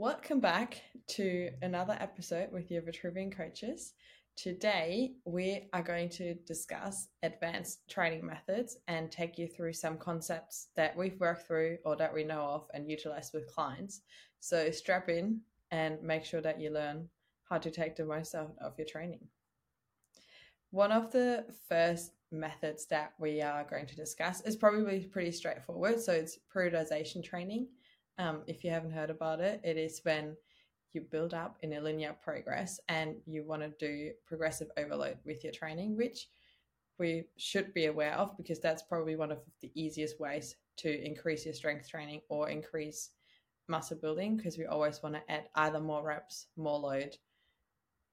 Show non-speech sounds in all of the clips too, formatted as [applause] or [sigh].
Welcome back to another episode with your Vitruvian coaches. Today, we are going to discuss advanced training methods and take you through some concepts that we've worked through or that we know of and utilize with clients. So, strap in and make sure that you learn how to take the most out of your training. One of the first methods that we are going to discuss is probably pretty straightforward. So, it's periodization training. Um, if you haven't heard about it, it is when you build up in a linear progress and you want to do progressive overload with your training, which we should be aware of because that's probably one of the easiest ways to increase your strength training or increase muscle building because we always want to add either more reps, more load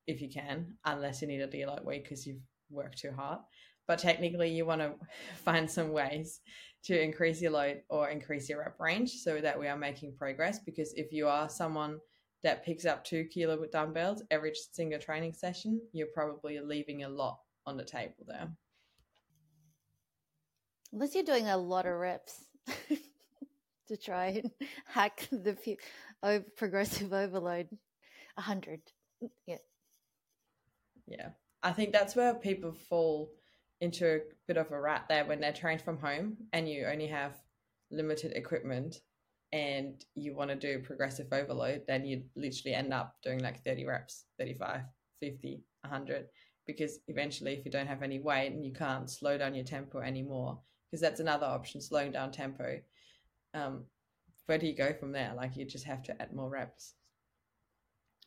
if you can, unless you need a deload week because you've worked too hard. But technically, you want to [laughs] find some ways to increase your load or increase your rep range so that we are making progress. Because if you are someone that picks up two kilo with dumbbells every single training session, you're probably leaving a lot on the table there. Unless you're doing a lot of reps [laughs] to try and hack the progressive overload, 100. Yeah. Yeah. I think that's where people fall into a bit of a rat there when they're trained from home and you only have limited equipment and you want to do progressive overload, then you literally end up doing like 30 reps, 35, 50, 100. Because eventually, if you don't have any weight and you can't slow down your tempo anymore, because that's another option, slowing down tempo. Um, where do you go from there? Like, you just have to add more reps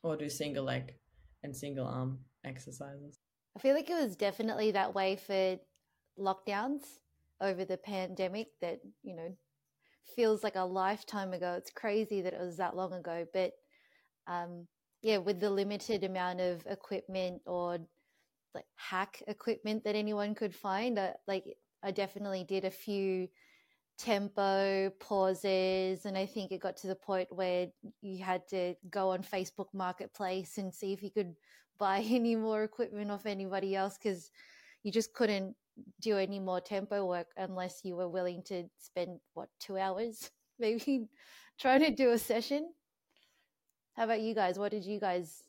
or do single leg and single arm exercises. I feel like it was definitely that way for lockdowns over the pandemic that, you know, feels like a lifetime ago. It's crazy that it was that long ago, but um, yeah, with the limited amount of equipment or like hack equipment that anyone could find, uh, like I definitely did a few tempo pauses and i think it got to the point where you had to go on facebook marketplace and see if you could buy [laughs] any more equipment off anybody else because you just couldn't do any more tempo work unless you were willing to spend what two hours [laughs] maybe trying to do a session? How about you guys? What did you guys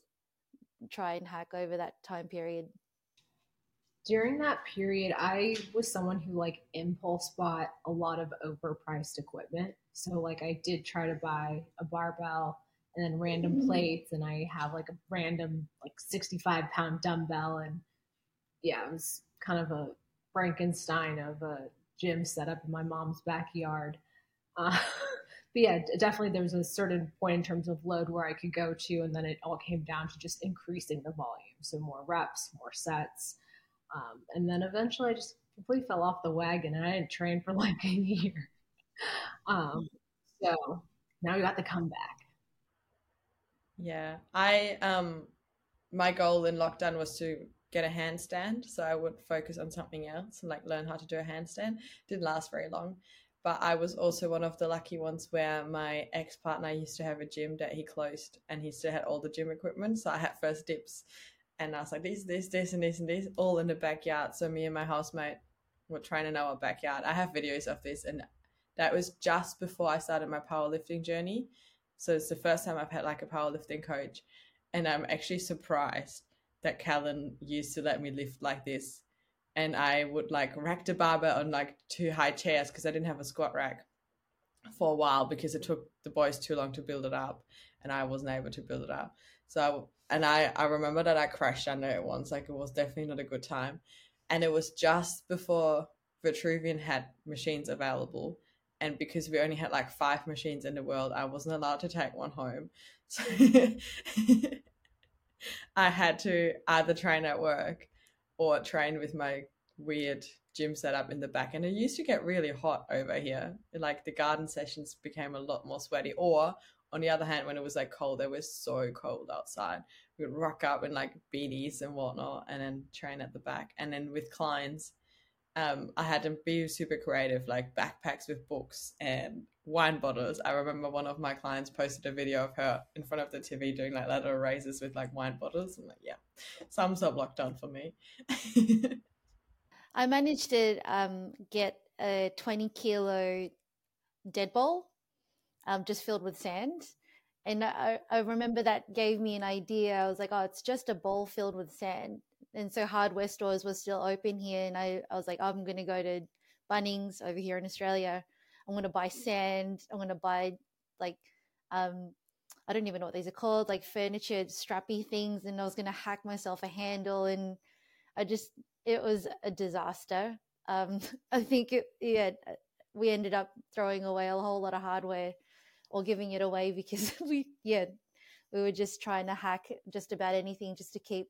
try and hack over that time period? During that period i was someone who like impulse bought a lot of overpriced equipment. So like i did try to buy a barbell and then random mm-hmm. plates and i have like a random like 65 pound dumbbell and yeah it was kind of a Frankenstein of a gym set up in my mom's backyard. Uh, [laughs] but yeah, definitely there was a certain point in terms of load where I could go to, and then it all came down to just increasing the volume. So more reps, more sets. Um, and then eventually I just completely fell off the wagon and I didn't train for [laughs] like a year. Um, so now we got the comeback. Yeah, I um, my goal in lockdown was to get a handstand. So I would focus on something else and like learn how to do a handstand. Didn't last very long. But I was also one of the lucky ones where my ex partner used to have a gym that he closed and he still had all the gym equipment. So I had first dips and I was like, this, this, this, and this, and this, all in the backyard. So me and my housemate were trying to know our backyard. I have videos of this and that was just before I started my powerlifting journey. So it's the first time I've had like a powerlifting coach. And I'm actually surprised that Callan used to let me lift like this. And I would like rack the barbell on like two high chairs because I didn't have a squat rack for a while because it took the boys too long to build it up and I wasn't able to build it up. So, and I, I remember that I crashed under it once. Like it was definitely not a good time. And it was just before Vitruvian had machines available. And because we only had like five machines in the world, I wasn't allowed to take one home. [laughs] So I had to either train at work or train with my weird gym setup in the back. And it used to get really hot over here. Like the garden sessions became a lot more sweaty. Or on the other hand, when it was like cold, it was so cold outside. We would rock up in like beanies and whatnot and then train at the back. And then with clients, um, I had to be super creative, like backpacks with books and wine bottles. I remember one of my clients posted a video of her in front of the TV doing like lateral raises with like wine bottles. I'm like, yeah, some of lockdown for me. I managed to um, get a 20 kilo dead ball um, just filled with sand. and I, I remember that gave me an idea. I was like, oh, it's just a bowl filled with sand. And so hardware stores were still open here. And I, I was like, I'm going to go to Bunnings over here in Australia. I'm going to buy sand. I'm going to buy like, um, I don't even know what these are called, like furniture, strappy things. And I was going to hack myself a handle. And I just, it was a disaster. Um, [laughs] I think it, yeah, we ended up throwing away a whole lot of hardware or giving it away [laughs] because we yeah we were just trying to hack just about anything just to keep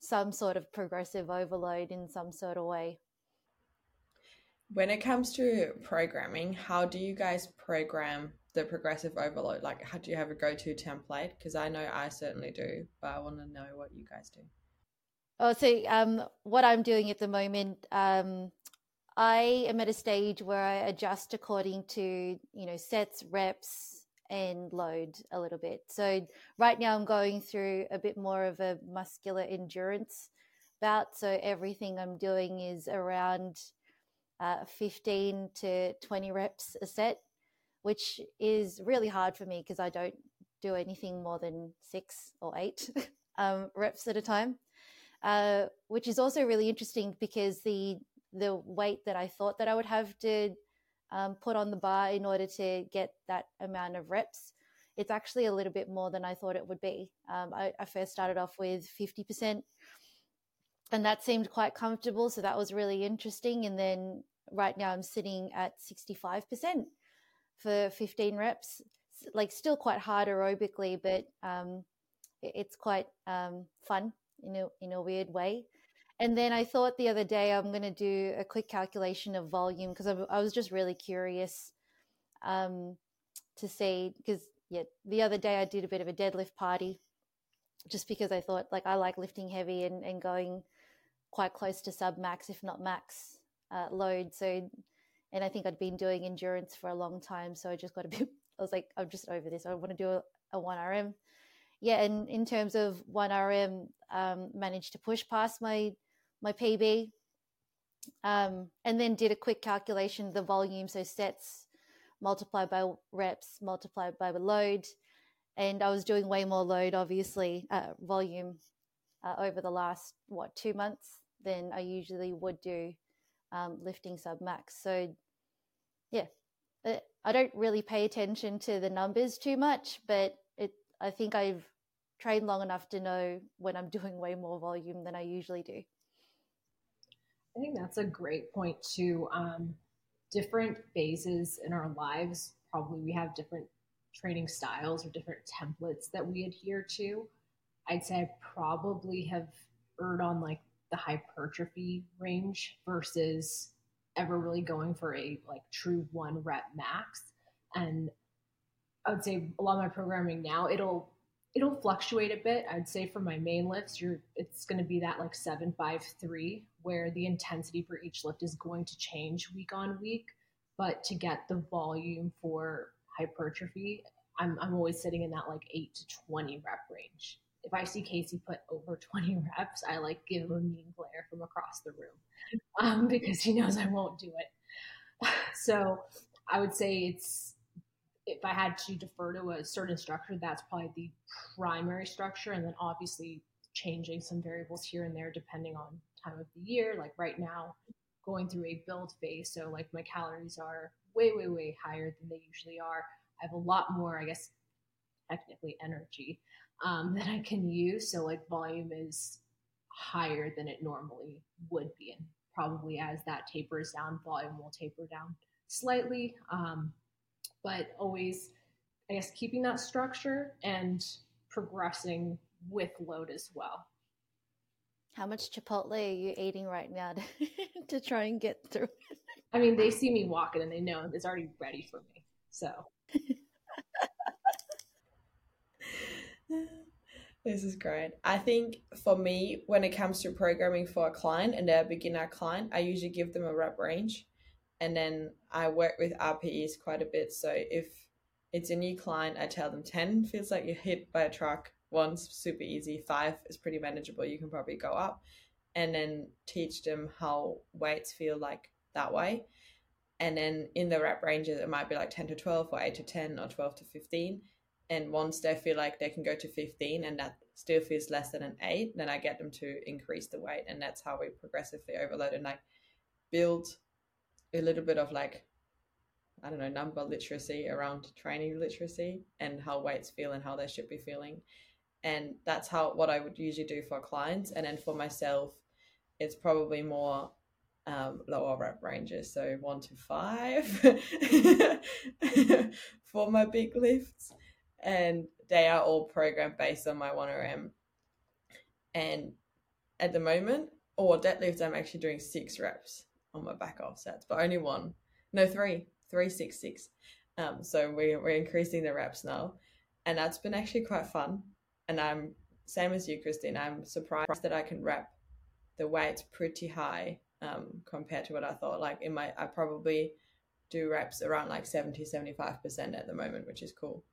some sort of progressive overload in some sort of way. When it comes to programming how do you guys program the progressive overload? Like how do you have a go-to template? Because i know i certainly do but i want to know what you guys do. Oh so um, what i'm doing at the moment um, I am at a stage where I adjust according to, you know, sets, reps, and load a little bit. So right now I'm going through a bit more of a muscular endurance bout. So everything I'm doing is around uh, 15 to 20 reps a set, which is really hard for me because I don't do anything more than six or eight [laughs] um, reps at a time. Uh, which is also really interesting because the the weight that I thought that I would have to um, put on the bar in order to get that amount of reps. It's actually a little bit more than I thought it would be. Um, I, I first started off with 50%, and that seemed quite comfortable. So that was really interesting. And then right now I'm sitting at 65% for 15 reps. Like still quite hard aerobically, but um, it's quite um, fun in a in a weird way. And then I thought the other day I'm going to do a quick calculation of volume because I, I, was just really curious um, to see. Because yeah, the other day I did a bit of a deadlift party just because I thought like I like lifting heavy and, and going quite close to sub max, if not max uh, load. So, and I think I'd been doing endurance for a long time. So I just got a [laughs] bit, I was like, I'm just over this. I want to do a, a 1RM. Yeah, and in terms of 1RM, um, managed to push past my my PB, um, and then did a quick calculation of the volume, so sets multiplied by reps multiplied by the load, and I was doing way more load, obviously, uh, volume uh, over the last what two months than I usually would do um, lifting sub max. So, yeah, uh, I don't really pay attention to the numbers too much, but it I think I've trained long enough to know when I'm [laughs] doing way more volume than I usually do. I think that's a great point too. Um, different phases in our lives, probably we have different training styles or different templates that we adhere to. I'd say I probably have erred on like the hypertrophy range versus ever really going for a like true one rep max. And I would say a lot of my programming now, it'll it'll fluctuate a bit. I'd say for my main lifts, you're it's going to be that like seven five three, where the intensity for each lift is going to change week on week. But to get the volume for hypertrophy, I'm I'm always sitting in that like eight to twenty rep range. If I see Casey put over 20 reps, I like give him a mean glare from across the room um, because he knows I won't do it. [sighs] So I would say it's if I had to defer to a certain structure, that's probably the primary structure. And then obviously changing some variables here and there depending on time of the year. Like right now, going through a build phase. So like my calories are way, way, way higher than they usually are. I have a lot more, I guess, technically energy um, [laughs] that I can use. So like volume is higher than it normally would be. And probably as that tapers down, volume will taper down slightly. Um, but always, I guess, keeping that structure and progressing with load as well. How much Chipotle are you eating right now to, [laughs] to try and get through? I mean, they see me walking and they know it's already ready for me. So. [laughs] this is great. I think for me, when it comes to programming for a client and they're a beginner client, I usually give them a rep range and then I work with RPEs quite a bit. So if it's a new client, I tell them 10 feels like you're hit by a truck. One's super easy. Five is pretty manageable. You can probably go up and then teach them how weights feel like that way. And then in the rep ranges, it might be like 10 to 12 or 8 to 10 or 12 to 15. And once they feel like they can go to 15 and that still feels less than an eight, then I get them to increase the weight. And that's how we progressively overload and like build a little bit of like, I don't know, number literacy around training literacy and how weights feel and how they should be feeling. And that's how what I would usually do for clients. And then for myself, it's probably more um, lower rep ranges, so one to five [laughs] for my big lifts, and they are all programmed based on my 1RM. And at the moment, or deadlifts, I'm actually doing six reps on my back off sets, but only one, no three, three six six. Um, so we, we're increasing the reps now, and that's been actually quite fun. And I'm same as you, Christine. I'm surprised that I can rep the weights pretty high um, compared to what I thought. Like in my, I probably do reps around like 70, 75% at the moment, which is cool.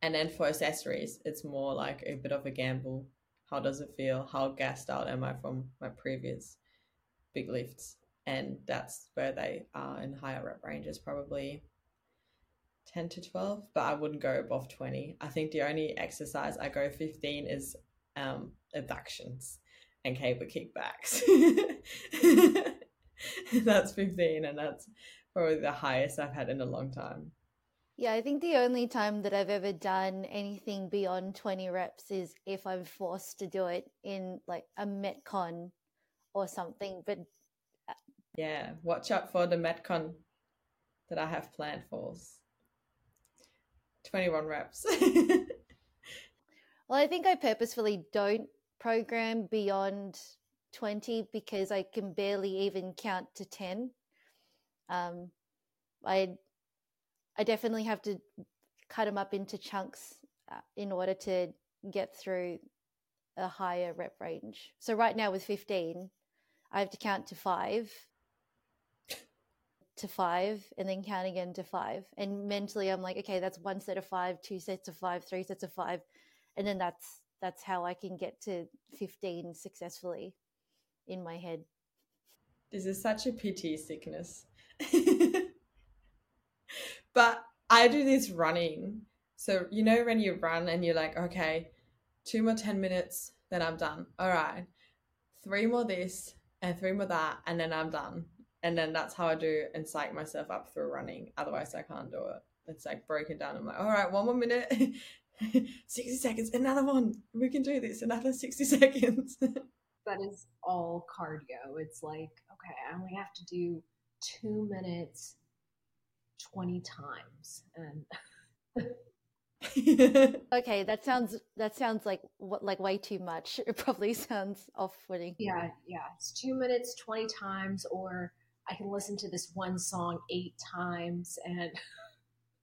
And then for accessories, it's more like a bit of a gamble. How does it feel? How gassed out am I from my previous big lifts? And that's where they are in higher rep ranges, probably 10 to 12, but I wouldn't go above 20. I think the only exercise I go 15 is um, abductions and cable kickbacks. [laughs] that's 15, and that's probably the highest I've had in a long time. Yeah, I think the only time that I've ever done anything beyond 20 reps is if I'm forced to do it in like a Metcon or something. But uh, yeah, watch out for the Metcon that I have planned for. 21 reps. [laughs] well, I think I purposefully don't program beyond 20 because I can barely even count to 10. Um, I I definitely have to cut them up into chunks uh, in order to get through a higher rep range. So right now with 15, I have to count to 5 to 5 and then count again to 5. And mentally I'm like, okay, that's one set of 5, two sets of 5, three sets of 5 and then that's that's how I can get to 15 successfully in my head. This is such a pity sickness. [laughs] but I do this running. So, you know, when you run and you're like, okay, two more 10 minutes, then I'm done. All right. Three more this and three more that, and then I'm done. And then that's how I do and psych myself up through running. Otherwise, I can't do it. It's like broken down. I'm like, all right, one more minute, [laughs] 60 seconds, another one. We can do this, another 60 [laughs] seconds. that is all cardio. It's like, okay, I only have to do two minutes 20 times. And [laughs] okay, that sounds that sounds like what like way too much. It probably sounds off-putting. Yeah, yeah. It's two minutes, 20 times, or I can listen to this one song eight times and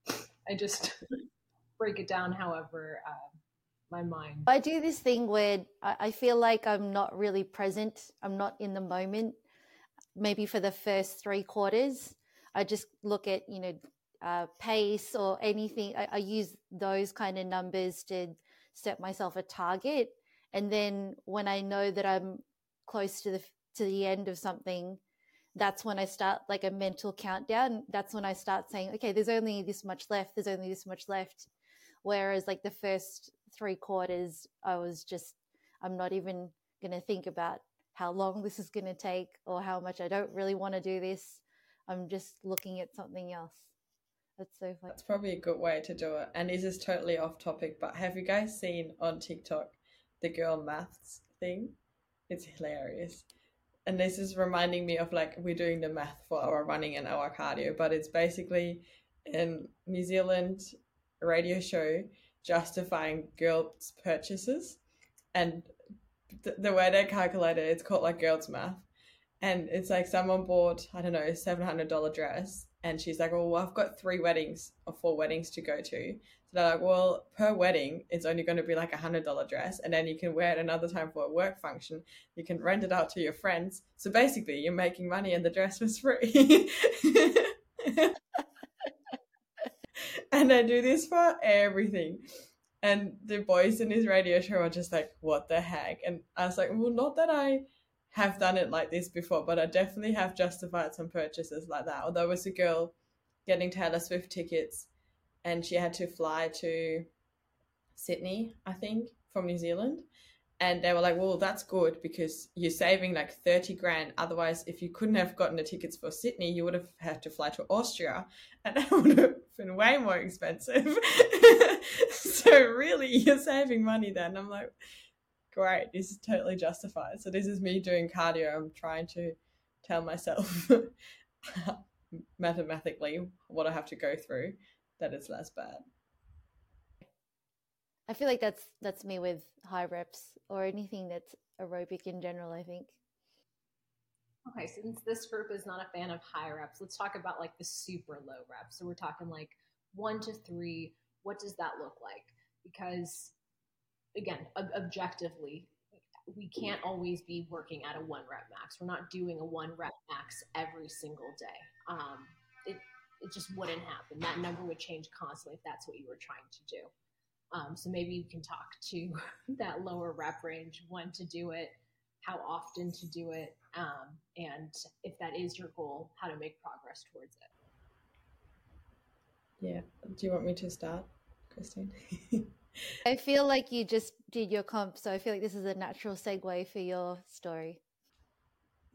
[laughs] I just [laughs] break it down however uh, my mind. I do this thing where I, feel like I'm not really present. I'm not in the moment. Maybe for the first three quarters, I just look at you know uh, pace or anything. I, I use those kind of numbers to set myself a target, and then when I know that I'm close to the to the end of something, that's when I start like a mental countdown. That's when I start saying, okay, there's only this much left. There's only this much left. Whereas like the first three quarters, I was just, I'm not even going to think about how long this is going to take or how much I don't really want to do this. I'm just looking at something else. That's so funny. That's probably a good way to do it. And this is totally off topic, but have you guys seen on TikTok the girl maths thing? It's hilarious. And this is reminding me of like we're doing the math for our running and our cardio, but it's basically in New Zealand radio show justifying girls' purchases, and th- the way they calculate it, it's called like girls' math, and it's like someone bought I don't know seven hundred dollar dress, and she's like, oh, well, I've got three weddings or four weddings to go to. They're like, well, per wedding, it's only going to be like a hundred dollar dress, and then you can wear it another time for a work function. You can rent it out to your friends. So basically, you're making money, and the dress was free. [laughs] and I do this for everything. And the boys in his radio show are just like, what the heck? And I was like, well, not that I have done it like this before, but I definitely have justified some purchases like that. Although it was a girl getting Taylor Swift tickets and she had to fly to Sydney, I think, from New Zealand. And they were like, well, that's good because you're saving like 30 grand. Otherwise, if you couldn't have gotten the tickets for Sydney, you would have had to fly to Austria and [laughs] that would have been way more expensive. [laughs] so, really, you're saving money then. I'm like, great, this is totally justified. So, this is me doing cardio. I'm trying to tell myself [laughs] mathematically what I have to go through that it's less bad. I feel like that's that's me with high reps or anything that's aerobic in general, I think. Okay, since this group is not a fan of high reps, let's talk about like the super low reps. So we're talking like one to three. What does that look like? Because again, ob- objectively, we can't always be working at a one rep max. We're not doing a one rep max every single day. Um, it it just wouldn't happen. That number would change constantly if that's what you were trying to do. Um, so maybe you can talk to [laughs] that lower rep range, when to do it, how often to do it, um, and if that is your goal, how to make progress towards it. Yeah. Do you want me to start, Christine? [laughs] I feel like you just did your comp, so I feel like this is a natural segue for your story.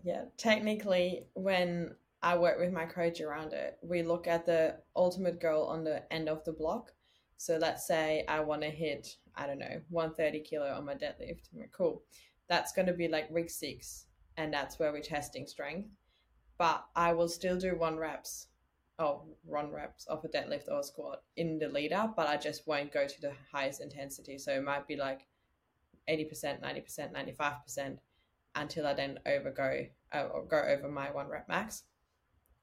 Yeah, technically, when I work with my coach around it, we look at the ultimate goal on the end of the block. So let's say I want to hit, I don't know, 130 kilo on my deadlift. cool. That's going to be like week six. And that's where we're testing strength. But I will still do one reps or run reps of a deadlift or a squat in the lead up, but I just won't go to the highest intensity. So it might be like 80%, 90%, 95% until I then overgo uh, or go over my one rep max.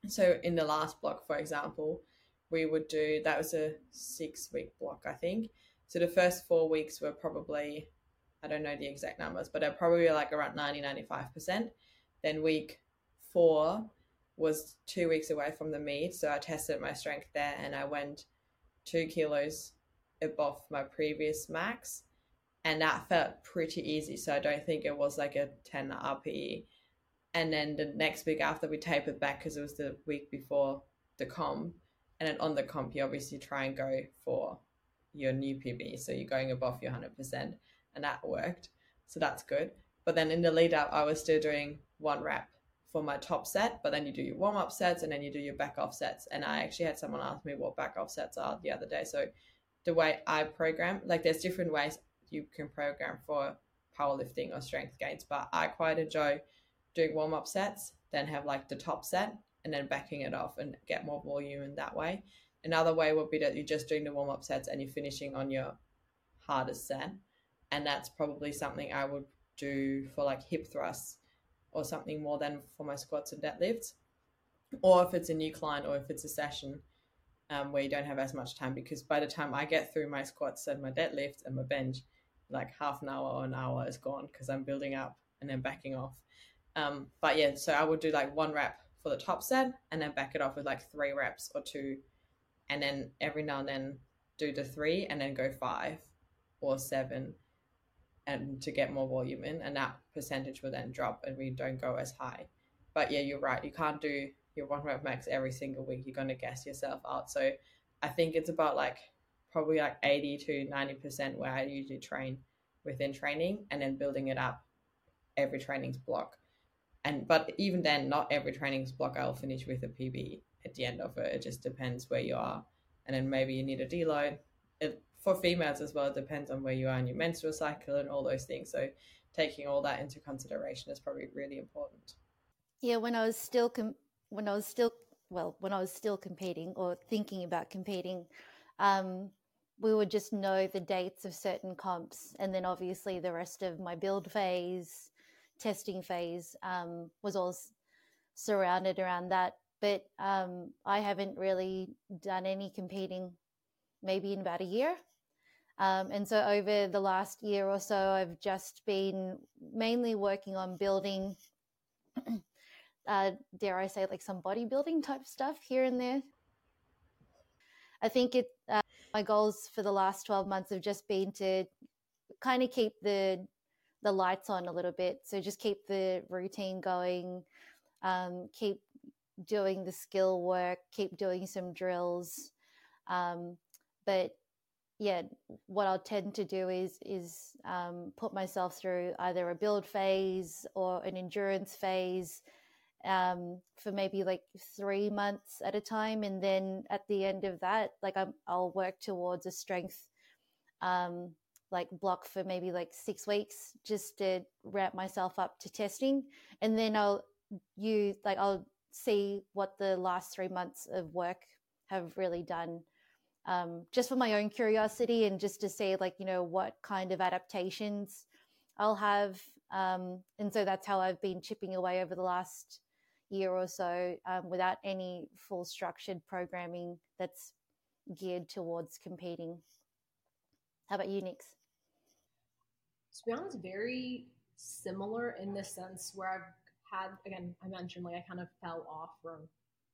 So in the last block, for example, we would do that was a six week block, I think. So the first four weeks were probably, I don't know the exact numbers, but they're probably like around 90, 95%. Then week four was two weeks away from the meet. So I tested my strength there and I went two kilos above my previous max. And that felt pretty easy. So I don't think it was like a 10 RPE. And then the next week after we tapered back because it was the week before the comp, and then on the comp, you obviously try and go for your new PB. So you're going above your 100%, and that worked. So that's good. But then in the lead up, I was still doing one rep for my top set, but then you do your warm up sets and then you do your back off sets. And I actually had someone ask me what back off sets are the other day. So the way I program, like there's different ways you can program for powerlifting or strength gains, but I quite enjoy doing warm up sets, then have like the top set and then backing it off and get more volume in that way. Another way would be that you're just doing the warm up sets and you're finishing on your hardest set. And that's probably something I would do for like hip thrusts or something more than for my squats and deadlifts. Or if it's a new client or if it's a session um, where you don't have as much time, because by the time I get through my squats and my deadlifts and my bench, like half an hour or an hour is gone because I'm building up and then backing off. Um, but yeah, so I would do like one rep for the top set and then back it off with like three reps or two. And then every now and then do the three and then go five or seven and to get more volume in. And that percentage will then drop and we don't go as high. But yeah you're right. You can't do your one rep max every single week. You're going to gas yourself out. So i think it's about like probably like 80 to 90 percent where i usually train within training and then building it up every training's block and but even then, not every trainings block I'll finish with a PB at the end of it. It just depends where you are, and then maybe you need a deload. It, for females as well, it depends on where you are in your menstrual cycle and all those things. So taking all that into consideration is probably really important. Yeah, when I was still com- when I was still well, when I was still competing or thinking about competing, um, we would just know the dates of certain comps, and then obviously the rest of my build phase, testing phase um, was all surrounded around that. But um, I haven't really done any competing maybe in about a year. Um, and so over the last year or so, I've just been mainly working on building, [clears throat] uh, dare I say, like some bodybuilding type stuff here and there. I think it. Uh, my goals for the last twelve months have just been to kind of keep the the lights on a little bit. So just keep the routine going, um, keep doing the skill work, keep doing some drills, um, but yeah, what I'll tend to do is is um, put myself through either a build phase or an endurance phase um, for maybe like three months at a time, and then at the end of that, like I'm, I'll work towards a strength um, like block for maybe like six weeks just to ramp myself up to testing, and then I'll you like I'll see what the last three months of work have really done um, just for my own curiosity and just to see like you know what kind of adaptations i'll have um, and so that's how i've been chipping away over the last year or so um, without any full structured programming that's geared towards competing. How about you nix to be honest very similar in the sense where i've had again i mentioned like i kind of fell off from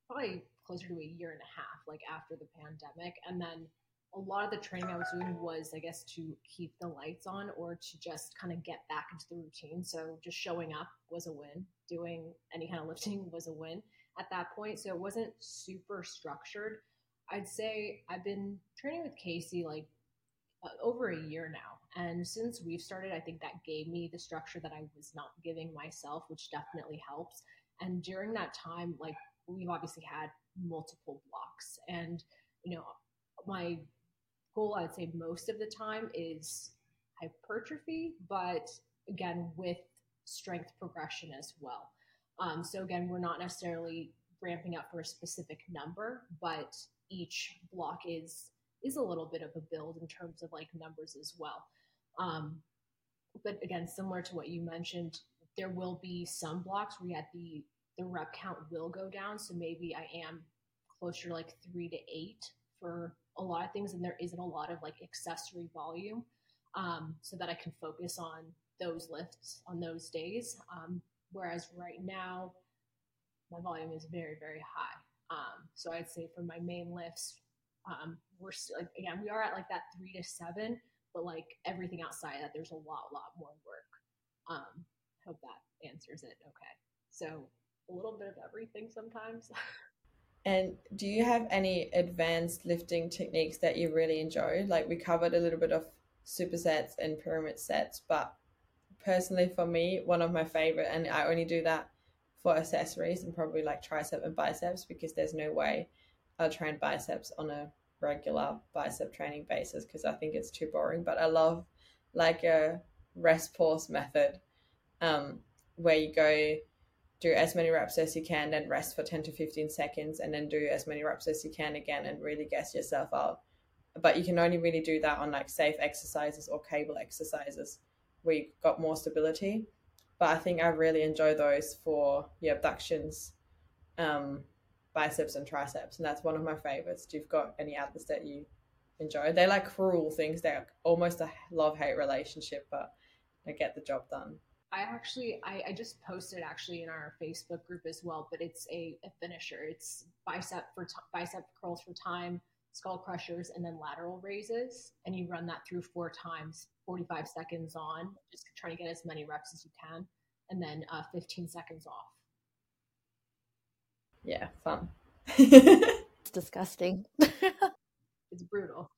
probably closer to a year and a half, like after the pandemic. And then a lot of the training I was doing was, I guess, to keep the lights on or to just kind of get back into the routine. So just showing up was a win. Doing any kind of lifting [laughs] was a win at that point. So it wasn't super structured. I'd say I've been training with Casey like uh, over a year now. And since we've started, I think that gave me the structure that I was not giving myself, which definitely helps. And during that time, like we've obviously had multiple blocks. And, you know, my goal, I'd say most of the time is hypertrophy, but again, with strength progression as well. Um, so again, we're not necessarily ramping up for a specific number, but each block is is a little bit of a build in terms of like numbers as well. Um, but again, similar to what you mentioned, there will be some blocks where had the the rep count will go down. So maybe I am closer to like three to eight for a lot of things, and there isn't a lot of like accessory volume, um, so that I can focus on those lifts on those days. Um, whereas right now, my volume is very very high. Um, so I'd say for my main lifts, um, we're still like again we are at like that three to seven, but like everything outside that, there's a lot lot more work. Um, hope that answers it. Okay, so a little bit of everything sometimes. [laughs] And do you have any advanced lifting techniques that you really enjoy? Like we covered a little bit of supersets and pyramid sets, but personally for me, one of my favorite, and I only do that for accessories and probably like tricep and biceps because there's no way I'll train biceps on a regular bicep training basis because I think it's too boring. But I love like a rest pause method um, where you go do as many reps as you can, then rest for 10 to 15 seconds, and then do as many reps as you can again and really gas yourself out. But you can only really do that on like safe exercises or cable exercises where you've got more stability. But I think I really enjoy those for your abductions, um, biceps, and triceps. And that's one of my favorites. Do you've got any others that you enjoy? They're like cruel things, they're almost a love hate relationship, but they get the job done. I actually I, I, just posted actually in our Facebook group as well, but it's a, a finisher. It's bicep for t- bicep curls for time, skull crushers, and then lateral raises, and you run that through four times, 45 seconds on, just trying to get as many reps as you can, and then uh, 15 seconds off. Yeah, fun. [laughs] it's disgusting. [laughs] it's brutal.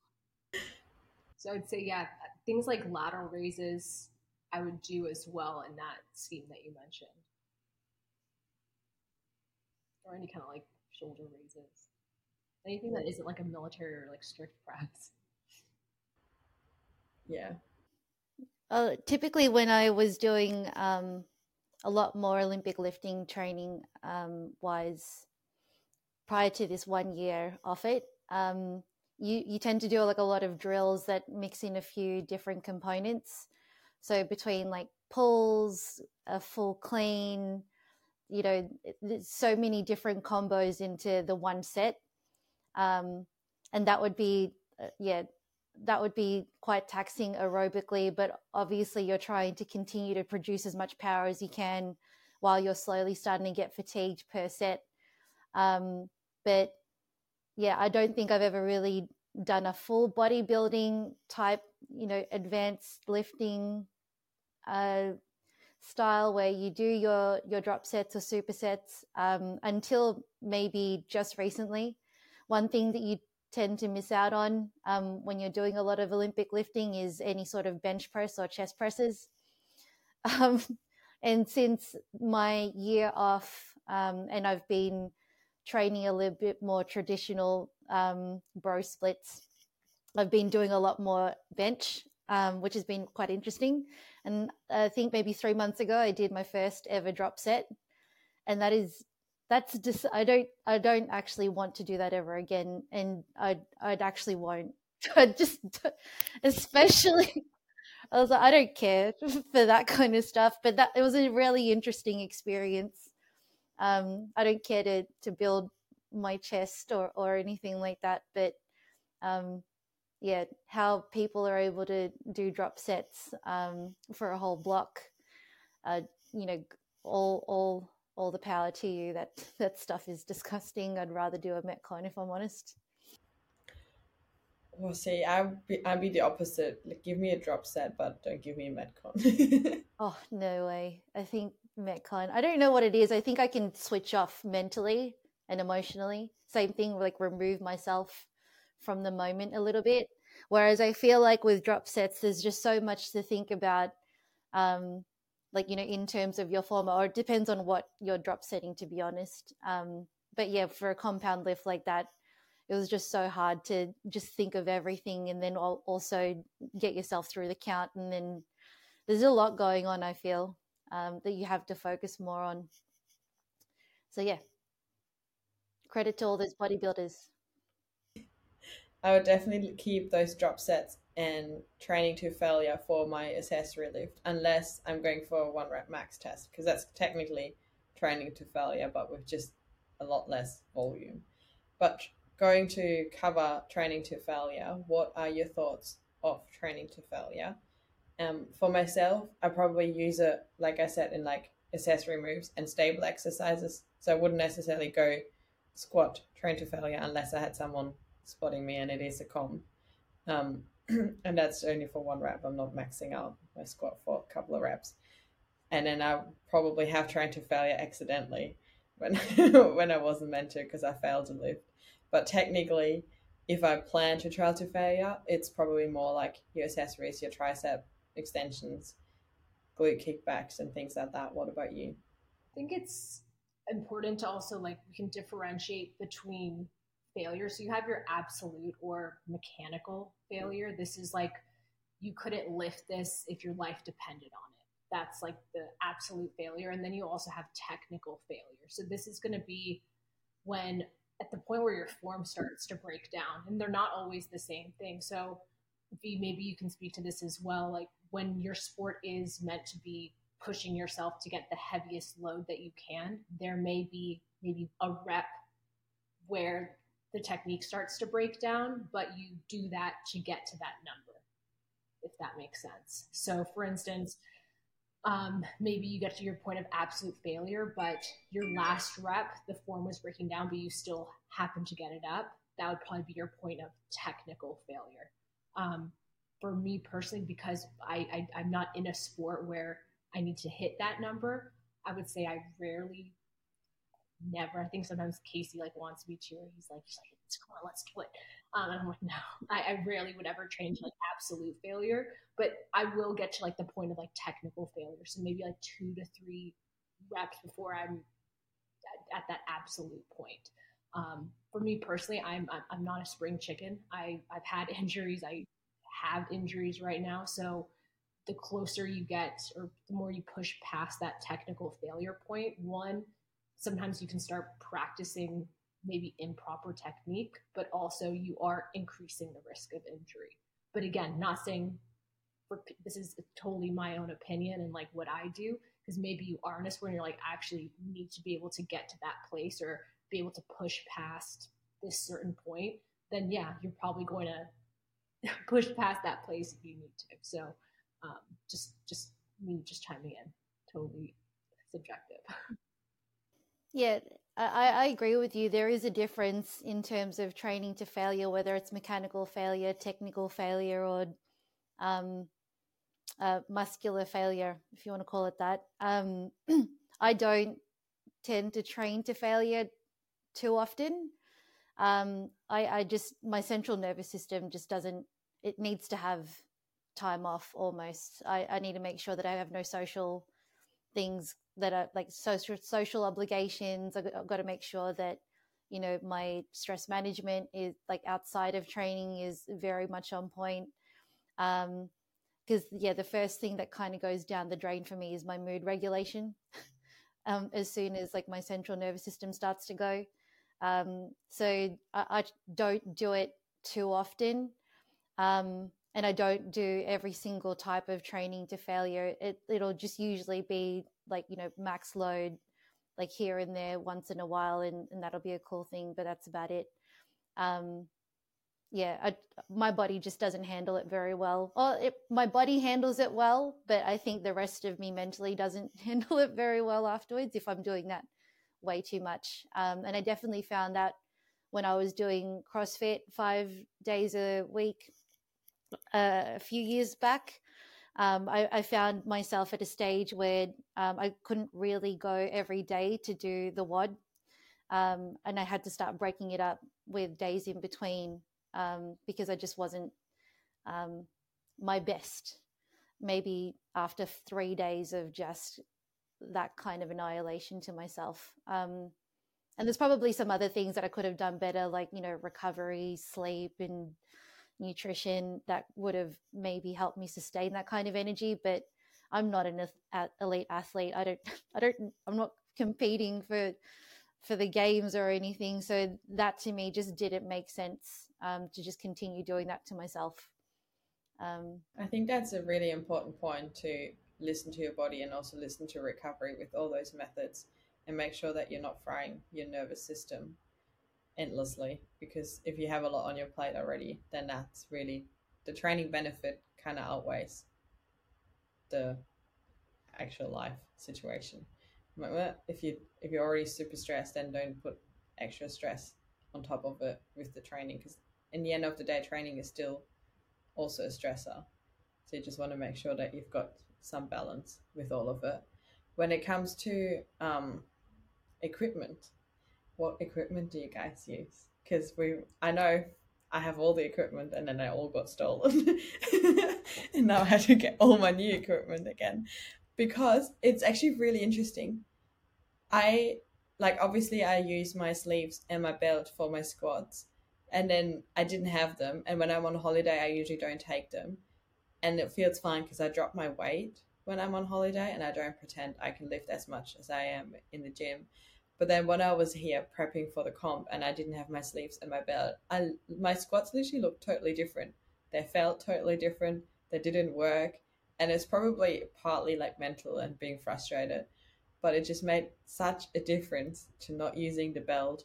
So I'd say yeah, things like lateral raises I would do as well in that scheme that you mentioned. Or any kind of like shoulder raises. Anything that isn't like a military or like strict [laughs] press. Yeah. Uh, typically, when I was doing um, a lot more Olympic lifting training um, wise prior to this one year of it, um, you, you tend to do like a lot of drills that mix in a few different components. So between like pulls, a full clean, you know, there's so many different combos into the one set. Um, and that would be, uh, yeah, that would be quite taxing aerobically, but obviously you're trying to continue to produce as much power as you can while you're slowly starting to get fatigued per set. Um, but yeah, I don't think I've ever really done a full bodybuilding type, you know, advanced lifting uh, style where you do your your drop sets or supersets um, until maybe just recently. One thing that you tend to miss out on um, when you're doing a lot of Olympic lifting is any sort of bench press or chest presses. [laughs] Um, and since my year off, um, and I've been training a little bit more traditional um, bro splits, I've been doing a lot more bench, um, which has been quite interesting. And I think maybe three months ago, I did my first ever drop set, and that is that's just I don't I don't actually want to do that ever again, and I I'd actually won't. [laughs] I just especially I was like I don't care [laughs] for that kind of stuff, but that it was a really interesting experience. Um, I don't care to to build my chest or or anything like that, but um, yeah, how people are able to do drop sets um, for a whole block, uh, you know, all all all the power to you. That [laughs] that stuff is disgusting. I'd rather do a metcon if I'm honest. Well, see, I'd be, I'd be the opposite. Like, give me a drop set, but don't give me a metcon. [laughs] oh no way! I think metcon. I don't know what it is. I think I can switch off mentally and emotionally. Same thing, like remove myself from the moment a little bit. Whereas I feel like with drop sets, there's just so much to think about. Um, like you know in terms of your form or it depends on what you're drop setting to be honest. Um, but yeah for a compound lift like that it was just so hard to just think of everything and then also get yourself through the count. And then there's a lot going on i feel um, that you have to focus more on. So yeah. Credit to all those bodybuilders. I would definitely keep those drop sets and training to failure for my accessory lift unless I'm going for a one rep max test because that's technically training to failure but with just a lot less volume. But going to cover training to failure, what are your thoughts of training to failure? Um, for myself, I probably use it, like I said, in like accessory moves and stable exercises. So I wouldn't necessarily go squat train to failure unless I had someone spotting me and it is a com. Um, [clears throat] and that's only for one rep. I'm not maxing out my squat for a couple of reps. And then I probably have trained to failure accidentally when [laughs] when I wasn't meant to because I failed to lift. But technically, if I plan to trail to failure, it's probably more like your accessories, your tricep extensions, glute kickbacks, and things like that. What about you? I think it's important to also like we can differentiate between failure. So you have your absolute or mechanical failure. This is like you couldn't lift this if your life depended on it. That's like the absolute failure. And then you also have technical failure. So this is going to be when at the point where your form starts to break down, and they're not always the same thing. So V, maybe you can speak to this as well. Like when your sport is meant to be pushing yourself to get the heaviest load that you can, there may be maybe a rep where the technique starts to break down, but you do that to get to that number, if that makes sense. So, for instance, um, maybe you get to your point of absolute failure, but your last rep, the form was breaking down, but you still happen to get it up. That would probably be your point of technical failure. Um, for me personally, because I, I, I'm not in a sport where I need to hit that number, I would say I rarely never. I think sometimes Casey like wants me to. He's like, he's like, come on, let's do it. Um, and I'm like, [laughs] no, I, I rarely would ever train to like absolute failure, but I will get to like the point of like technical failure. So maybe like two to three reps before I'm at, at that absolute point. Um, for me personally, I'm, I'm not a spring chicken. I, I've had [laughs] injuries. I have injuries right now. So the closer you get or the more you push past that technical failure point, one, sometimes you can start practicing maybe improper technique, but also you are increasing the risk of injury. But again, not saying for, this is totally my own opinion and like what I do, because maybe you are in a sport and you're like, I actually need to be able to get to that place or be able to push past this certain point, then yeah, you're probably going to [laughs] push past that place if you need to. So um, just, just me just chiming in, totally subjective. [laughs] Yeah, I, I agree with you. There is a difference in terms of training to failure, whether it's mechanical failure, technical failure, or um, uh, muscular failure, if you want to call it that. Um, [clears throat] I don't tend to train to failure too often. Um, I, I just my central nervous system just doesn't. It needs to have time off almost. I, I need to make sure that I have no social things that are like social social obligations. I've got to make sure that you know my stress management is like outside of training is very much on point. Um, because yeah, the first thing that kind of goes down the drain for me is my mood regulation. [laughs] um, as soon as like my central nervous system starts to go, um, so I, I, don't do it too often. Um, and I don't do every single type of training to failure. It, it'll just usually be like, you know, max load, like here and there once in a while, and, and that'll be a cool thing, but that's about it. Um, yeah, I, my body just doesn't handle it very well. Well, it, my body handles it well, but I think the rest of me mentally doesn't [laughs] handle it very well afterwards if I'm doing that way too much. Um, and I definitely found that when I was doing CrossFit five days a week uh, a few years back. Um, I, I, found myself at a stage where um, I couldn't really go every day to do the WOD. Um, and I had to start breaking it up with days in between um, because I just wasn't um, my best. Maybe after three days of just that kind of annihilation to myself. Um, and there's probably some other things that I could have done better, like, you know, recovery, sleep, and nutrition that would have maybe helped me sustain that kind of energy. But I'm not an elite athlete. I don't, [laughs] I don't, I'm not competing for for the games or anything. So that to me just didn't make sense um, to just continue doing that to myself. Um, I think that's a really important point to listen to your body and also listen to recovery with all those methods and make sure that you're not frying your nervous system endlessly because if you have a lot on your plate already then that's really the training benefit kind of outweighs the actual life situation if you if you're already super stressed then don't put extra stress on top of it with the training because in the end of the day training is still also a stressor so you just want to make sure that you've got some balance with all of it. When it comes to um, equipment, what equipment do you guys use? Because we, I know I have all the equipment and then I all got stolen. [laughs] and now I had to get all my new equipment again because it's actually really interesting. I like obviously I use my sleeves and my belt for my squats and then I didn't have them and when I'm on holiday I usually don't take them and it feels fine because I drop my weight when I'm on holiday and I don't pretend I can lift as much as I am in the gym. But then when I was here prepping for the comp and I didn't have my sleeves and my belt, I my squats literally looked totally different. They felt totally different. They didn't work, and it's probably partly like mental and being frustrated. But it just made such a difference to not using the belt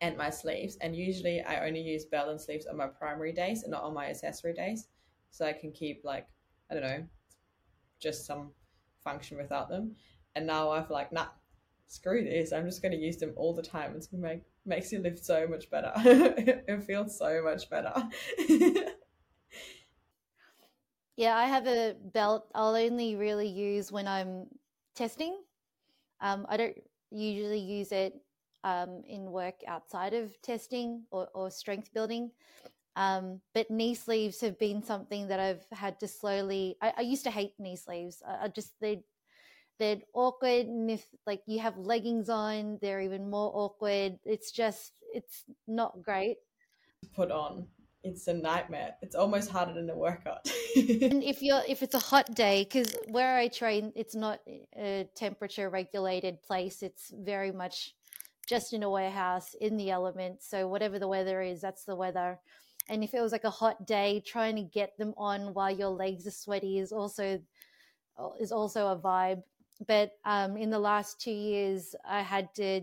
and my sleeves. And usually I only use belt and sleeves on my primary days and not on my accessory days so I can keep like I don't know, just some function without them. And now I've like, nah, screw this. I'm just going to use them all the time. It's going to make makes you live so much better. [laughs] it feels so much better. [laughs] yeah, I have a belt. I'll only really use when I'm testing. Um, I don't usually use it um, in work outside of testing or, or strength building. Um, but knee sleeves have been something that I've had to slowly. I, I used to hate knee sleeves. I, I, just they they're awkward, and if like you have leggings on, they're even more awkward. It's just it's not great. Put on. It's a nightmare. It's almost harder than a workout. [laughs] and if you're if it's a hot day, because where I train, it's not a temperature regulated place. It's very much just in a warehouse in the elements. So whatever the weather is, that's the weather and if it was like a hot day trying to get them on while your legs are sweaty is also is also a vibe but um, in the last two years i had to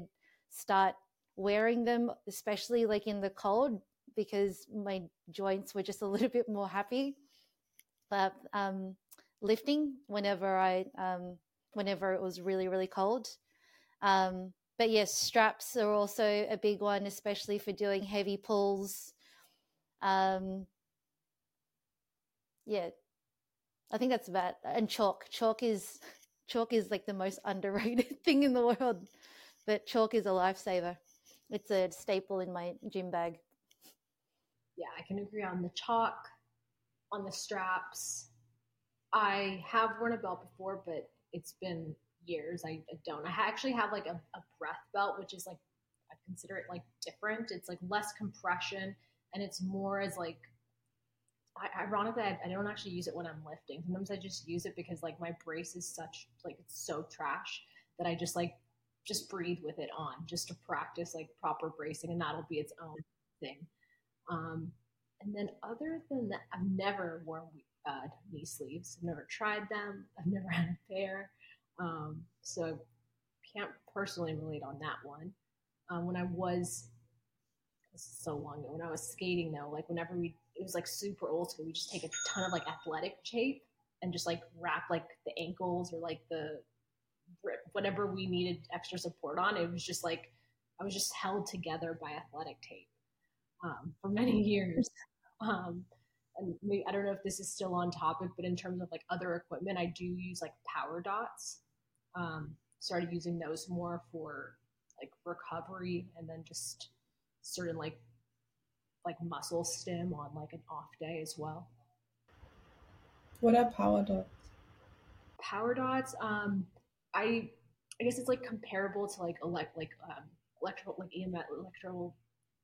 start wearing them especially like in the cold because my joints were just a [laughs] little bit more happy. But um, lifting whenever i um, whenever it was really really cold. Um, but yes straps are also a big one especially for doing heavy pulls. Um, yeah, I think that's about. And chalk, chalk is chalk is like the most underrated [laughs] thing in the world, but chalk is a lifesaver. It's a staple in my gym bag. Yeah, I can agree on the chalk, on the straps. I have worn a belt before, but it's been years. I, I don't. I actually have like a, a breath belt, which is like I consider it like different. It's like less compression, and it's more as like I, ironically, I, I, don't actually use it when I'm lifting. Sometimes I just use it because like my brace is such like it's so trash that I just like just breathe with it on just to practice like proper bracing, and that'll be its own thing. Um, and then other than that, I've never worn uh, knee sleeves. I've never tried them. I've never [laughs] had a pair, um, so I can't personally relate on that one. Um, when I was so long ago, when I was skating though, like whenever we it was like super old school. We just take a ton of like athletic tape and just like wrap like the ankles or like the whatever we needed extra support on. It was just like I was just held together by athletic tape um, for many [laughs] years. Um, and I don't know if this is still on topic, but in terms of like other equipment, I do use like power dots. Um, started using those more for like recovery and then just certain like like muscle stim on like an off day as well. What are power dots? Power dots, um, I I guess it's like comparable to like elect like um, electrical like EMF electrical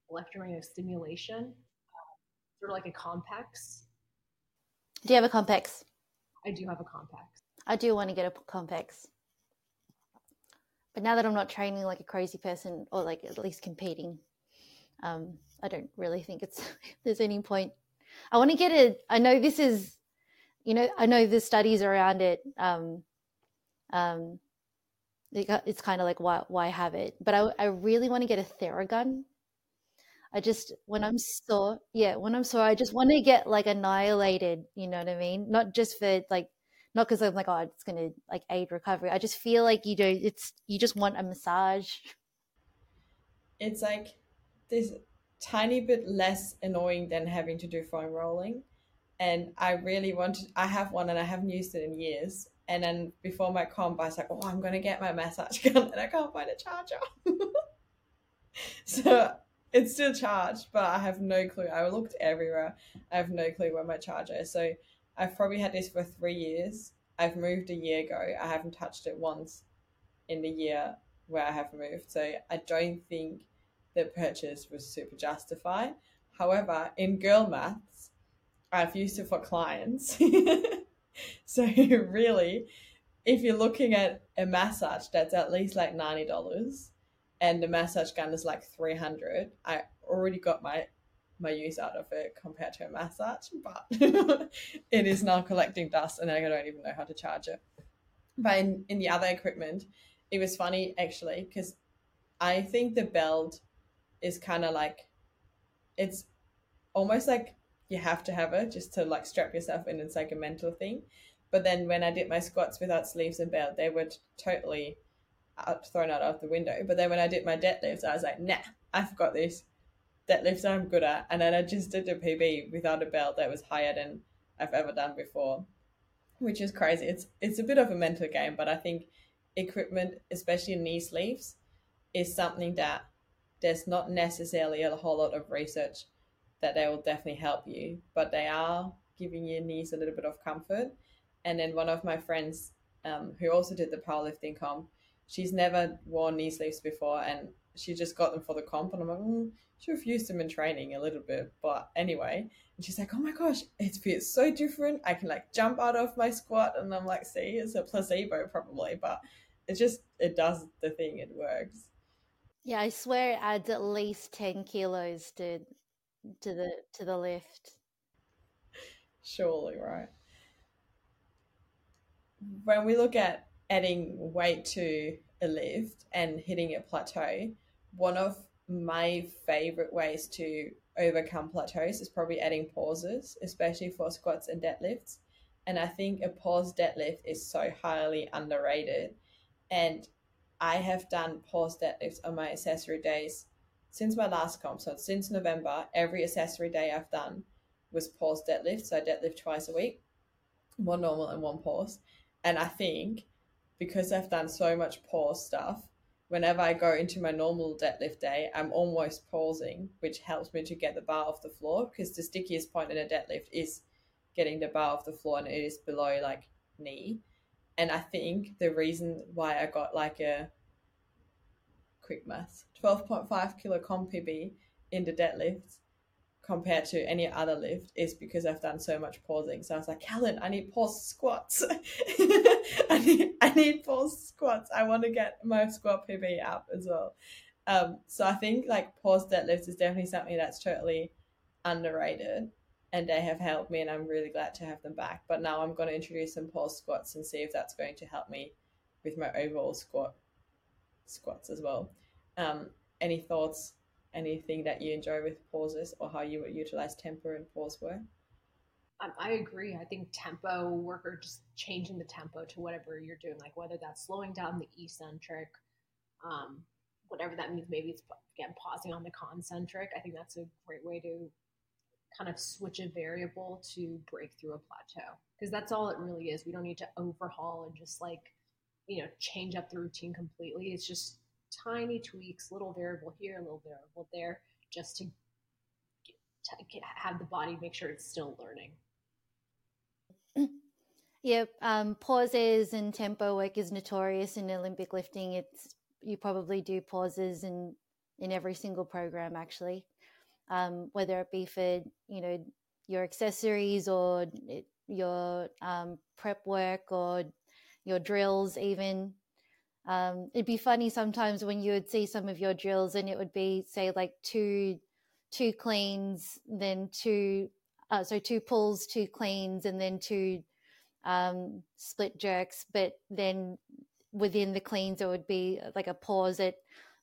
electromagnetic stimulation, uh, sort of like a Compex. Do you have a Compex? I do have a Compex. I do want to get a Compex. But now that I'm not training like a crazy person or like at least competing, um, I don't really think it's [laughs] there's any point. I want to get it. I know this is, you know, I know the studies around it. Um, um, it's kind of like why why have it? But I I really want to get a Theragun. I just when I'm sore, yeah, when I'm sore, I just want to get like annihilated. You know what I mean? Not just for like, not because I'm like, oh, it's gonna like aid recovery. I just feel like you do. It's you just want a massage. It's like this tiny bit less annoying than having to do foam rolling. And I really wanted, I have one and I haven't used it in years. And then before my comp, I was like, oh, I'm going to get my massage [laughs] gun and I can't find a charger. [laughs] so it's still charged, but I have no clue. I looked everywhere. I have no clue where my charger is. So I've probably had this for three years. I've moved a year ago. I haven't touched it once in the year where I have moved. So I don't think the purchase was super justified. However, in girl maths, I've used it for clients. [laughs] so really, if you're looking at a massage that's at least like ninety dollars, and the massage gun is like three hundred, I already got my my use out of it compared to a massage, but [laughs] it is now collecting dust, and I don't even know how to charge it. But in, in the other equipment, it was funny actually because I think the belt is kind of like it's almost like you have to have it just to like strap yourself in. It's like a mental thing. But then when I did my squats without sleeves and belt, they were totally out, thrown out of the window. But then when I did my deadlifts, I was like, nah, I've got this. Deadlifts I'm good at. And then I just did a PB without a belt that was higher than I've ever done before, which is crazy. It's it's a bit of a mental game, but I think equipment, especially knee sleeves, is something that there's not necessarily a whole lot of research that they will definitely help you, but they are giving your knees a little bit of comfort. And then one of my friends um, who also did the powerlifting comp, she's never worn knee sleeves before and she just got them for the comp. And I'm like, mm, she used them in training a little bit. But anyway, and she's like, oh my gosh, it feels so different. I can like jump out of my squat. And I'm like, see, it's a placebo probably, but it just, it does the thing, it works. Yeah, I swear it adds at least ten kilos to to the to the lift. Surely, right? When we look at adding weight to a lift and hitting a plateau, one of my favorite ways to overcome plateaus is probably adding pauses, especially for squats and deadlifts. And I think a pause deadlift is so highly underrated. And I have done pause deadlifts on my accessory days since my last comp. So since November, every accessory day I've done was pause deadlift. So I deadlift twice a week, one normal and one pause. And I think because I've done so much pause stuff, whenever I go into my normal deadlift day, I'm almost pausing, which helps me to get the bar off the floor because the stickiest point in a deadlift is getting the bar off the floor and it is below like knee. And I think the reason why I got like a quick math 12.5 kilo comp PB in the deadlift compared to any other lift is because I've done so much pausing. So I was like, Helen, I need pause squats. [laughs] I need I need pause squats. I want to get my squat PB up as well. Um, so I think like pause deadlifts is definitely something that's totally underrated and they have helped me and I'm really glad to have them back. But now I'm going to introduce some pause squats and see if that's going to help me with my overall squat squats as well. Um, any thoughts anything that you enjoy with pauses or how you would utilize tempo and pause work? Um, I agree. I think tempo work or just changing the tempo to whatever you're doing, like whether that's slowing down the eccentric, um, whatever that means. Maybe it's again pausing on the concentric. I think that's a great way to kind of switch a variable to break through a plateau because that's all it really is. We don't need to overhaul and just like you know change up the routine completely. It's just tiny tweaks, little variable here, a little variable there, just to, get, to get, have the body make sure it's still learning. [clears throat] Yep, um, pauses and tempo work is notorious in Olympic lifting. It's you probably do pauses in in every single program actually, um, whether it be for you know your accessories or your um, prep work or your drills even. Um, it'd be funny sometimes when you would see some of your drills and it would be say like two two cleans then two uh, so two pulls two cleans and then two um, split jerks but then within the cleans it would be like a pause at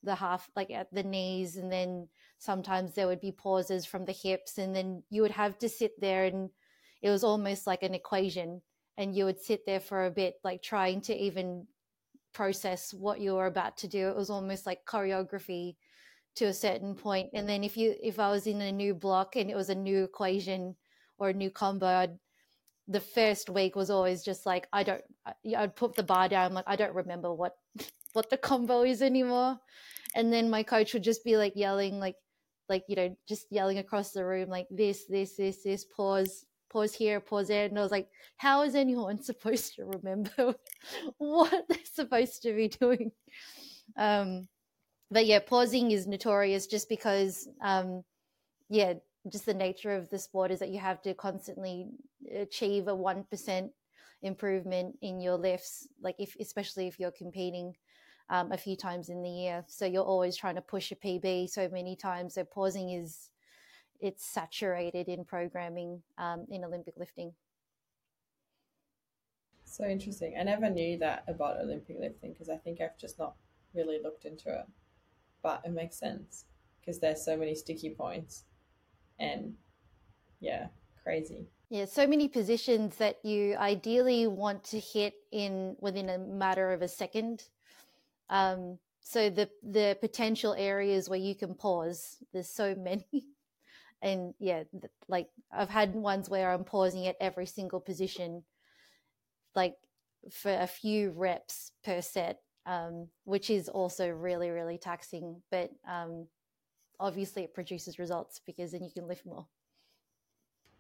the half like at the knees and then sometimes there would be pauses from the hips and then you would have to sit there and it was almost like an equation and you would sit there for a bit like trying to even process what you were about to do. It was almost like choreography to a certain point. And then if you if I was in a new block and it was a new equation or a new combo, I'd, the first week was always just like I don't. I'd put the bar down. Like I don't remember what [laughs] what the combo is anymore. And then my coach would just be like yelling like like you know just yelling across the room like this this this this pause pause here, pause there. And I was like, how is anyone [laughs] supposed to remember [laughs] what they're supposed to be doing? Um, but yeah, pausing is notorious just because, um, yeah, just the nature of the sport is that you have to constantly achieve a 1% improvement in your lifts, like if, especially if you're competing. Um, a few times in the year, so you're always trying to push a PB so many times. So pausing is it's saturated in programming um, in Olympic lifting. So interesting. I never knew that about Olympic lifting because I think I've just not really looked into it. But it makes sense because there's so many sticky points and yeah, crazy. Yeah, so many positions that you ideally want to hit in within a matter of a second. Um, so the the potential areas where you can pause, there's so [laughs] many. And yeah like i've had ones where i'm pausing at every single position like for a few reps per set um, which is also really really taxing. But um, obviously it produces results because then you can lift more.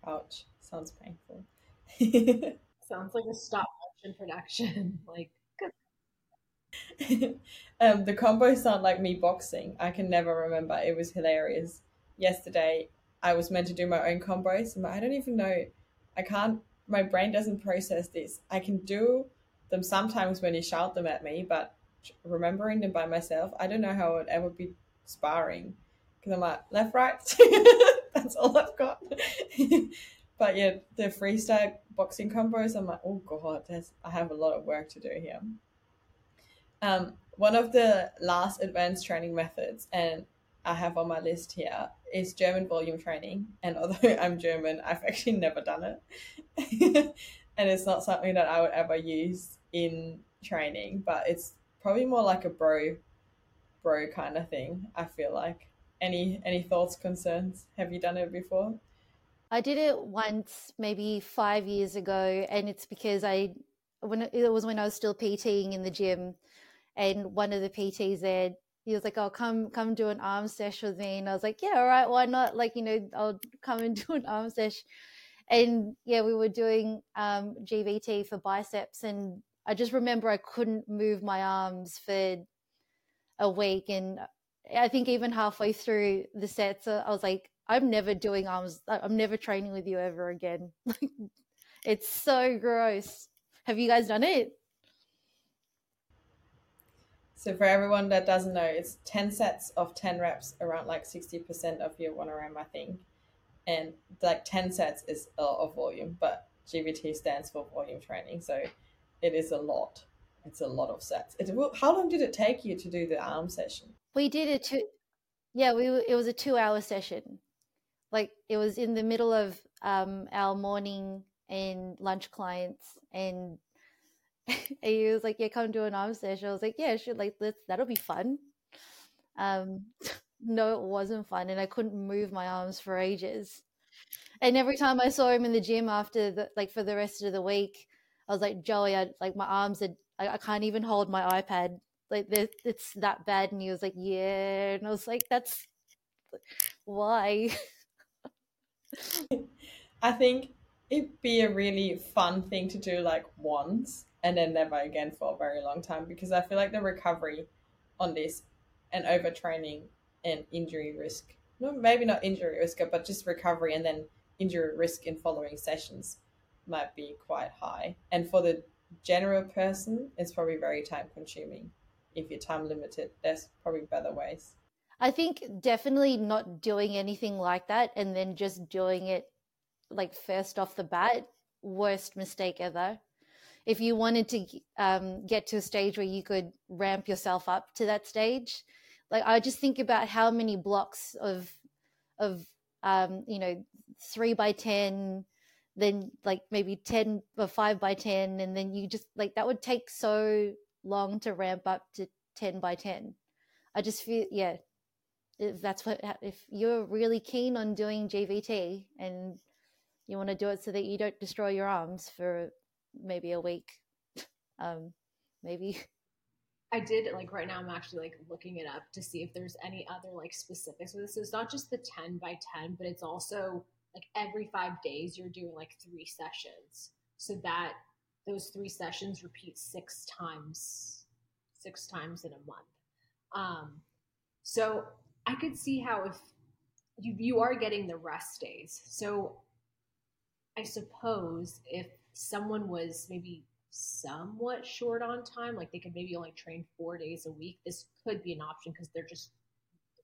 Ouch. Sounds painful. [laughs] Sounds like a stop motion production. [laughs] Like [laughs] um, the combos sound like me boxing i can never remember it was hilarious yesterday I was meant to do my own combos. And I don't even know. I can't. My brain doesn't process this. I can do them sometimes when you shout them at me, but remembering them by myself, I don't know how it would ever be sparring because I'm like left, right. [laughs] That's all I've got. [laughs] but yeah, the freestyle boxing combos, I'm like, oh god, I have a lot of work to do here. Um, one of the last advanced training methods, and I have on my list here is German volume training. And although [laughs] I'm German, I've actually never done it. [laughs] and it's not something that I would ever use in training, but it's probably more like a bro bro kind of thing, I feel like. Any any thoughts, concerns? Have you done it before? I did it once, maybe five years ago, and it's because I when it was when I was still PTing in the gym, and one of the PTs there, he was like, "Oh, come come do an arm sesh with me," and I was like, "Yeah, all right, why not? Like, you know, I'll come and [laughs] do an arm sesh." And yeah, we were doing um, GVT for biceps, and I just remember I couldn't move my arms for a week, and I think even halfway through the sets, uh, I was like, "I'm never doing arms. I'm never training with you ever again." [laughs] it's so gross. Have you guys done it? So for everyone that doesn't know, it's 10 sets of 10 reps, around like 60% of your 1RM, I think. And like 10 sets is a lot of volume, but GVT stands for volume training. So it is a lot. It's a lot of sets. It, how long did it take you to do the arm session? We did a two, yeah, we it was a two hour session. Like it was in the middle of um, our morning and lunch clients, and [laughs] and he was like, "Yeah, come do an arm session." I was like, "Yeah, sure. Like, let's that'll be fun." Um, no, it wasn't fun, and I couldn't move my arms for ages. And every time I saw him in the gym after the like for the rest of the week, I was like, "Joey, I like my arms are I, I can't even hold my iPad. Like, it's that bad." And he was like, "Yeah," and I was like, "That's why." [laughs] I think it'd be a really fun thing to do like once and then never again for a very long time because I feel like the recovery on this and overtraining and injury risk, no, maybe not injury risk, but just recovery and then injury risk in following sessions might be quite high. And for the general person, it's probably very time consuming. If you're time limited, there's probably better ways. I think definitely not doing anything like that and then just doing it like first off the bat, worst mistake ever if you wanted to um, get to a stage where you could ramp yourself up to that stage like i just think about how many blocks of of um, you know three by ten then like maybe 10 or 5 by 10 and then you just like that would take so long to ramp up to 10 by 10 i just feel yeah if that's what if you're really keen on doing gvt and you want to do it so that you don't destroy your arms for maybe a week um maybe I did like right now I'm actually like looking it up to see if there's any other like specifics with this. So it's not just the 10 by 10, but it's also like every five days you're doing like three sessions. So that those three sessions repeat six times, six times in a month. Um, so I could see how if you, you are getting the rest days. So I suppose if someone was maybe somewhat short on time, like they could maybe only train four days a week, this could be an option because they're just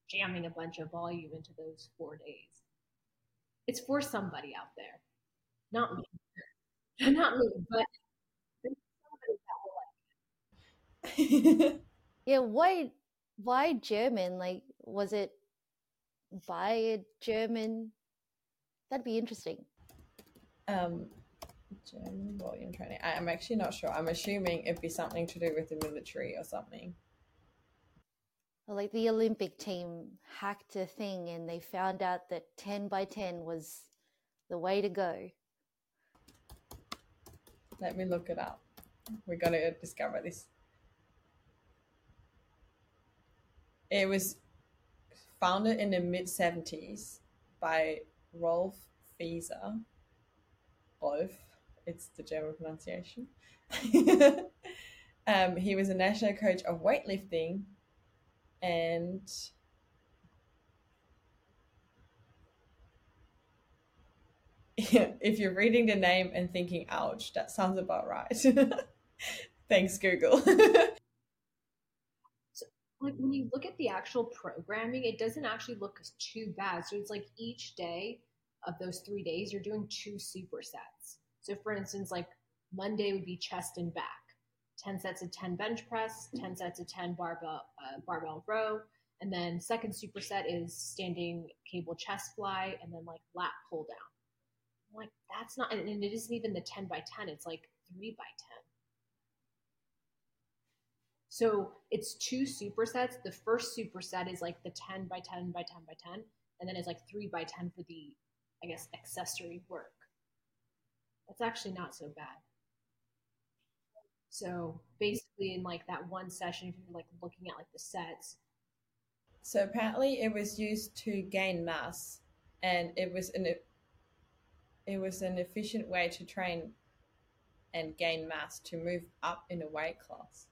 jamming a bunch of volume into those four days. It's for somebody out there, not me, [laughs] not me, but [laughs] yeah, why why German? Like, was it by a German? That'd be interesting. Um, German volume training. I, am actually not sure. I'm assuming it'd be something to do with the military or something. like the Olympic team hacked a thing and they found out that 10 by 10 was the way to go. Let me look it up. We're going to discover this. It was founded in the mid 70s by Rolf Feser. Rolf it's the German pronunciation. [laughs] um, he was a national coach of weightlifting and [laughs] if you're reading the name and thinking, ouch, that sounds about right. [laughs] Thanks, Google. so, like when you look at the actual programming, it doesn't actually look too bad. So it's like each day of those three days, you're doing two supersets. So, for instance, like Monday would be chest and back, 10 sets of 10 bench press, 10 sets of 10 barbell, uh, barbell row. And then second superset is standing cable chest fly and then like lat pull down. I'm like, that's not, and it isn't even the 10 by 10, it's like three by 10. So it's two supersets. The first superset is like the 10 by 10 by 10 by 10, and then it's like three by 10 for the, I guess, accessory work. That's actually not so bad. So basically, in like that one session, if you're like looking at like the sets. So apparently, it was used to gain mass, and it was an it was an efficient way to train and gain mass to move up in a weight class.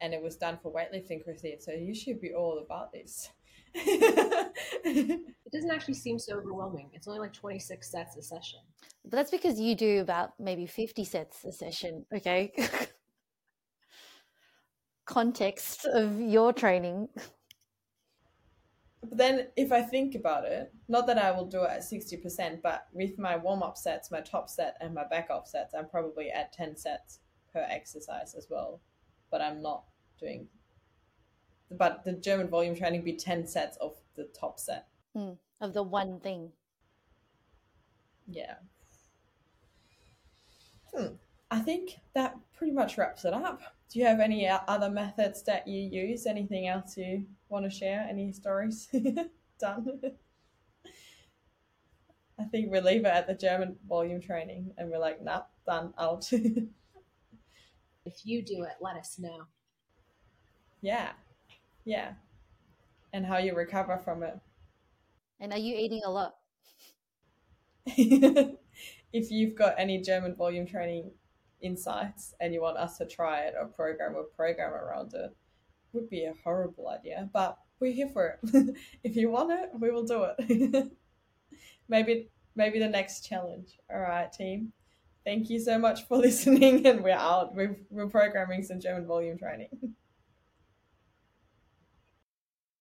And it was done for weightlifting, Christine. So you should be all about this. [laughs] it doesn't actually seem so overwhelming. It's only like 26 sets a session. But that's because you do about maybe 50 sets a session, okay? [laughs] Context of your training. But then, if I think about it, not that I will do it at 60%, but with my warm up sets, my top set, and my back off sets, I'm probably at 10 sets per exercise as well. But I'm not doing. But the German volume training be 10 sets of the top set. Mm, of the one thing. Yeah. Hmm. I think that pretty much wraps it up. Do you have any other methods that you use? Anything else you want to share? Any stories? [laughs] Done. [laughs] I think we leave it at the German volume training and we're like, nah, done, out. [laughs] if you do it, let us know. Yeah. Yeah. And how you recover from it. And are you eating a lot? [laughs] if you've got any German volume training insights and you want us to try it or program a program around it, would be a horrible idea. But we're here for it. [laughs] if you want it, we will do it. [laughs] maybe maybe the next challenge. All right, team. Thank you so much for listening, and we're out. We're, we're programming some German volume training.